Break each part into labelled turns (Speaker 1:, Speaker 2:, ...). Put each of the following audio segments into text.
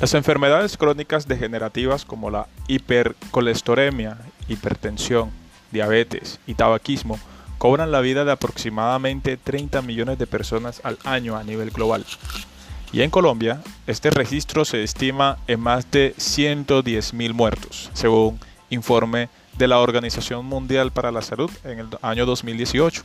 Speaker 1: Las enfermedades crónicas degenerativas como la hipercolesteremia, hipertensión, diabetes y tabaquismo cobran la vida de aproximadamente 30 millones de personas al año a nivel global. Y en Colombia, este registro se estima en más de 110 mil muertos, según informe de la Organización Mundial para la Salud en el año 2018.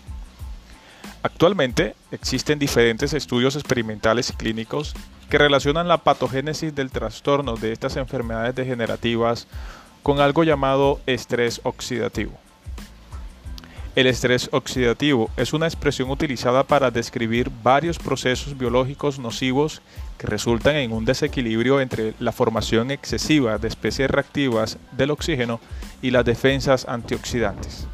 Speaker 1: Actualmente existen diferentes estudios experimentales y clínicos que relacionan la patogénesis del trastorno de estas enfermedades degenerativas con algo llamado estrés oxidativo. El estrés oxidativo es una expresión utilizada para describir varios procesos biológicos nocivos que resultan en un desequilibrio entre la formación excesiva de especies reactivas del oxígeno y las defensas antioxidantes.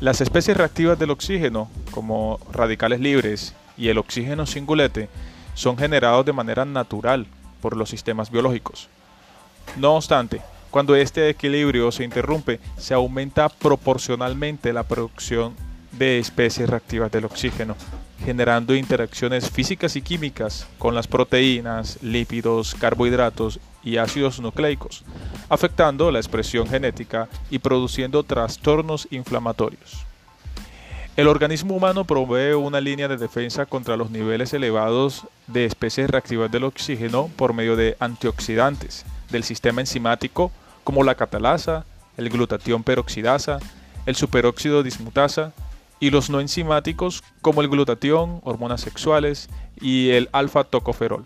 Speaker 1: Las especies reactivas del oxígeno, como radicales libres y el oxígeno singulete, son generados de manera natural por los sistemas biológicos. No obstante, cuando este equilibrio se interrumpe, se aumenta proporcionalmente la producción de especies reactivas del oxígeno, generando interacciones físicas y químicas con las proteínas, lípidos, carbohidratos y ácidos nucleicos, afectando la expresión genética y produciendo trastornos inflamatorios. El organismo humano provee una línea de defensa contra los niveles elevados de especies reactivas del oxígeno por medio de antioxidantes del sistema enzimático como la catalasa, el glutatión peroxidasa, el superóxido dismutasa y los no enzimáticos como el glutatión, hormonas sexuales y el alfa-tocoferol.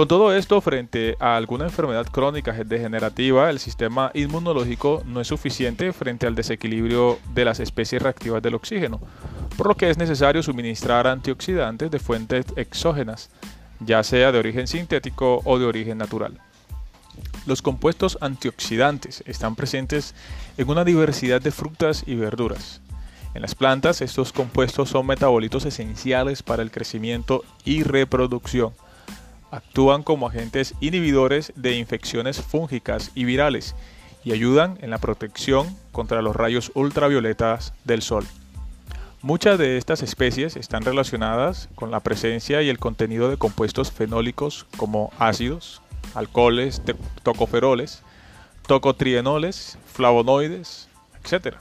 Speaker 1: Con todo esto, frente a alguna enfermedad crónica degenerativa, el sistema inmunológico no es suficiente frente al desequilibrio de las especies reactivas del oxígeno, por lo que es necesario suministrar antioxidantes de fuentes exógenas, ya sea de origen sintético o de origen natural. Los compuestos antioxidantes están presentes en una diversidad de frutas y verduras. En las plantas, estos compuestos son metabolitos esenciales para el crecimiento y reproducción actúan como agentes inhibidores de infecciones fúngicas y virales y ayudan en la protección contra los rayos ultravioletas del sol. Muchas de estas especies están relacionadas con la presencia y el contenido de compuestos fenólicos como ácidos, alcoholes, tocoferoles, tocotrienoles, flavonoides, etc.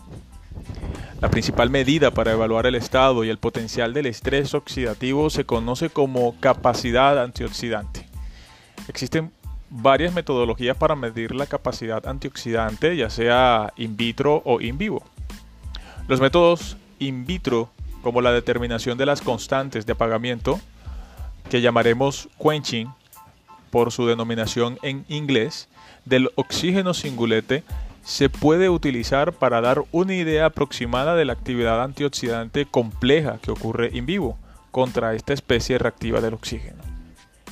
Speaker 1: La principal medida para evaluar el estado y el potencial del estrés oxidativo se conoce como capacidad antioxidante. Existen varias metodologías para medir la capacidad antioxidante, ya sea in vitro o in vivo. Los métodos in vitro, como la determinación de las constantes de apagamiento, que llamaremos quenching por su denominación en inglés, del oxígeno singulete, se puede utilizar para dar una idea aproximada de la actividad antioxidante compleja que ocurre en vivo contra esta especie reactiva del oxígeno.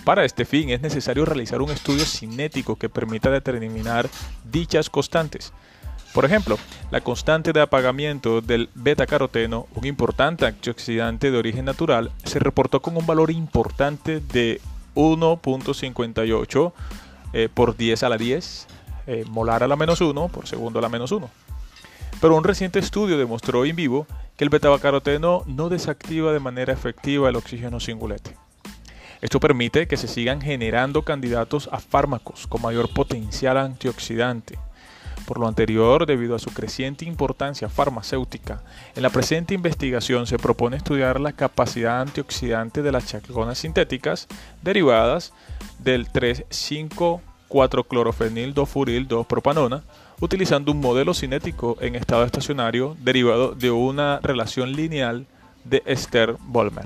Speaker 1: Para este fin es necesario realizar un estudio cinético que permita determinar dichas constantes. Por ejemplo, la constante de apagamiento del beta-caroteno, un importante antioxidante de origen natural, se reportó con un valor importante de 1.58 eh, por 10 a la 10 eh, molar a la menos 1 por segundo a la menos 1. Pero un reciente estudio demostró en vivo que el betacaroteno no desactiva de manera efectiva el oxígeno singulete. Esto permite que se sigan generando candidatos a fármacos con mayor potencial antioxidante. Por lo anterior, debido a su creciente importancia farmacéutica, en la presente investigación se propone estudiar la capacidad antioxidante de las chaconas sintéticas derivadas del 3,5 4-clorofenil 2-furil 2-propanona, utilizando un modelo cinético en estado estacionario derivado de una relación lineal de Esther-Volmer.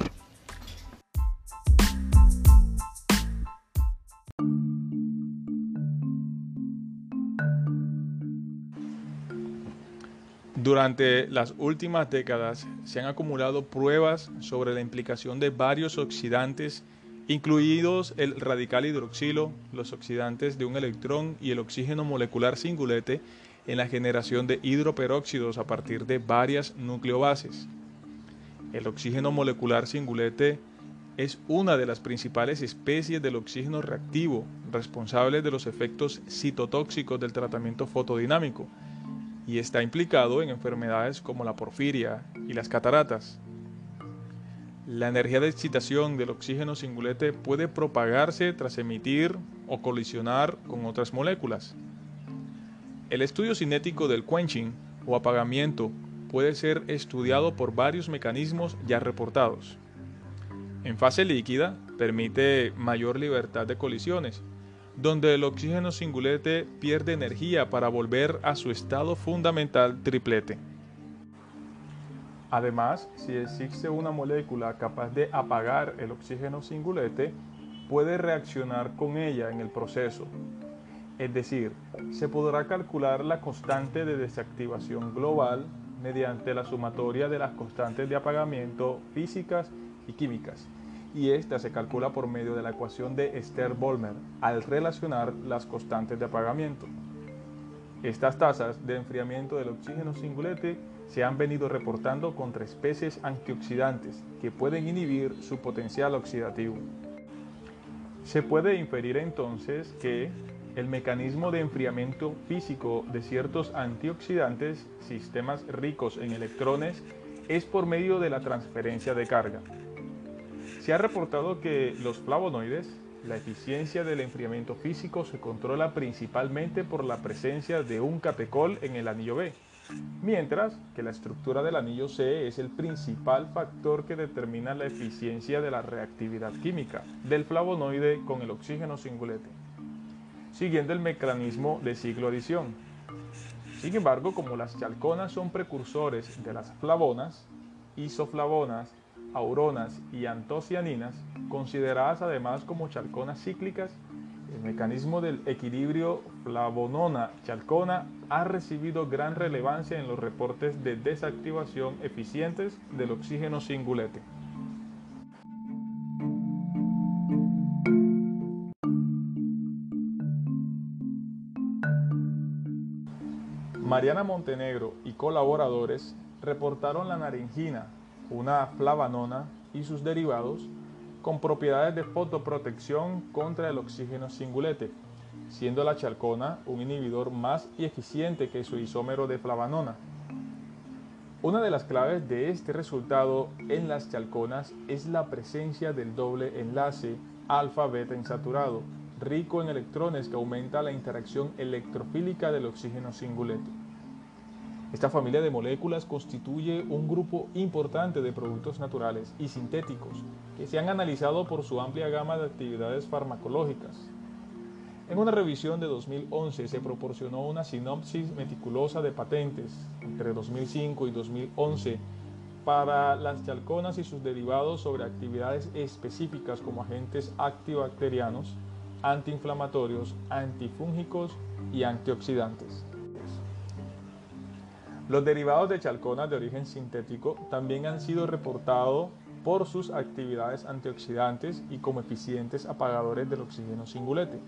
Speaker 1: Durante las últimas décadas se han acumulado pruebas sobre la implicación de varios oxidantes incluidos el radical hidroxilo, los oxidantes de un electrón y el oxígeno molecular singulete en la generación de hidroperóxidos a partir de varias nucleobases. El oxígeno molecular singulete es una de las principales especies del oxígeno reactivo responsable de los efectos citotóxicos del tratamiento fotodinámico y está implicado en enfermedades como la porfiria y las cataratas. La energía de excitación del oxígeno singulete puede propagarse tras emitir o colisionar con otras moléculas. El estudio cinético del quenching o apagamiento puede ser estudiado por varios mecanismos ya reportados. En fase líquida permite mayor libertad de colisiones, donde el oxígeno singulete pierde energía para volver a su estado fundamental triplete. Además, si existe una molécula capaz de apagar el oxígeno singulete, puede reaccionar con ella en el proceso. Es decir, se podrá calcular la constante de desactivación global mediante la sumatoria de las constantes de apagamiento físicas y químicas, y esta se calcula por medio de la ecuación de Stern-Bolmer al relacionar las constantes de apagamiento. Estas tasas de enfriamiento del oxígeno singulete se han venido reportando contra especies antioxidantes que pueden inhibir su potencial oxidativo. Se puede inferir entonces que el mecanismo de enfriamiento físico de ciertos antioxidantes, sistemas ricos en electrones, es por medio de la transferencia de carga. Se ha reportado que los flavonoides, la eficiencia del enfriamiento físico se controla principalmente por la presencia de un catecol en el anillo B, mientras que la estructura del anillo C es el principal factor que determina la eficiencia de la reactividad química del flavonoide con el oxígeno singulete, siguiendo el mecanismo de ciclo-adición. Sin embargo, como las chalconas son precursores de las flavonas, isoflavonas, auronas y antocianinas, consideradas además como chalconas cíclicas, el mecanismo del equilibrio flavonona-chalcona ha recibido gran relevancia en los reportes de desactivación eficientes del oxígeno singulete. Mariana Montenegro y colaboradores reportaron la naringina, una flavanona y sus derivados con propiedades de fotoprotección contra el oxígeno singulete, siendo la chalcona un inhibidor más eficiente que su isómero de flavanona. Una de las claves de este resultado en las chalconas es la presencia del doble enlace alfa-beta insaturado, rico en electrones que aumenta la interacción electrofílica del oxígeno singulete. Esta familia de moléculas constituye un grupo importante de productos naturales y sintéticos que se han analizado por su amplia gama de actividades farmacológicas. En una revisión de 2011 se proporcionó una sinopsis meticulosa de patentes entre 2005 y 2011 para las chalconas y sus derivados sobre actividades específicas como agentes antibacterianos, antiinflamatorios, antifúngicos y antioxidantes. Los derivados de chalconas de origen sintético también han sido reportados por sus actividades antioxidantes y como eficientes apagadores del oxígeno singulete.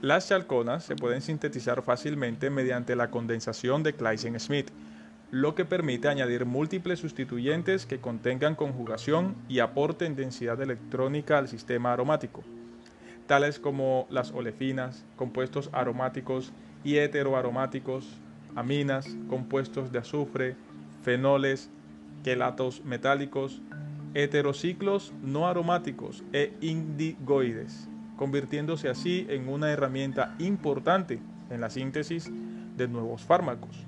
Speaker 1: Las chalconas se pueden sintetizar fácilmente mediante la condensación de Claisen-Smith, lo que permite añadir múltiples sustituyentes que contengan conjugación y aporten densidad electrónica al sistema aromático, tales como las olefinas, compuestos aromáticos y heteroaromáticos, aminas, compuestos de azufre, fenoles, quelatos metálicos, heterociclos no aromáticos e indigoides, convirtiéndose así en una herramienta importante en la síntesis de nuevos fármacos.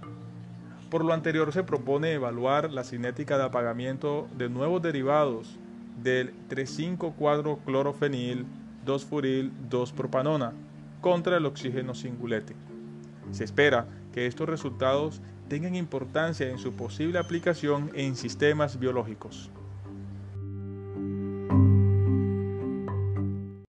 Speaker 1: Por lo anterior se propone evaluar la cinética de apagamiento de nuevos derivados del 3,5,4-clorofenil, 2-furil, 2-propanona contra el oxígeno singulete. Se espera que estos resultados tengan importancia en su posible aplicación en sistemas biológicos.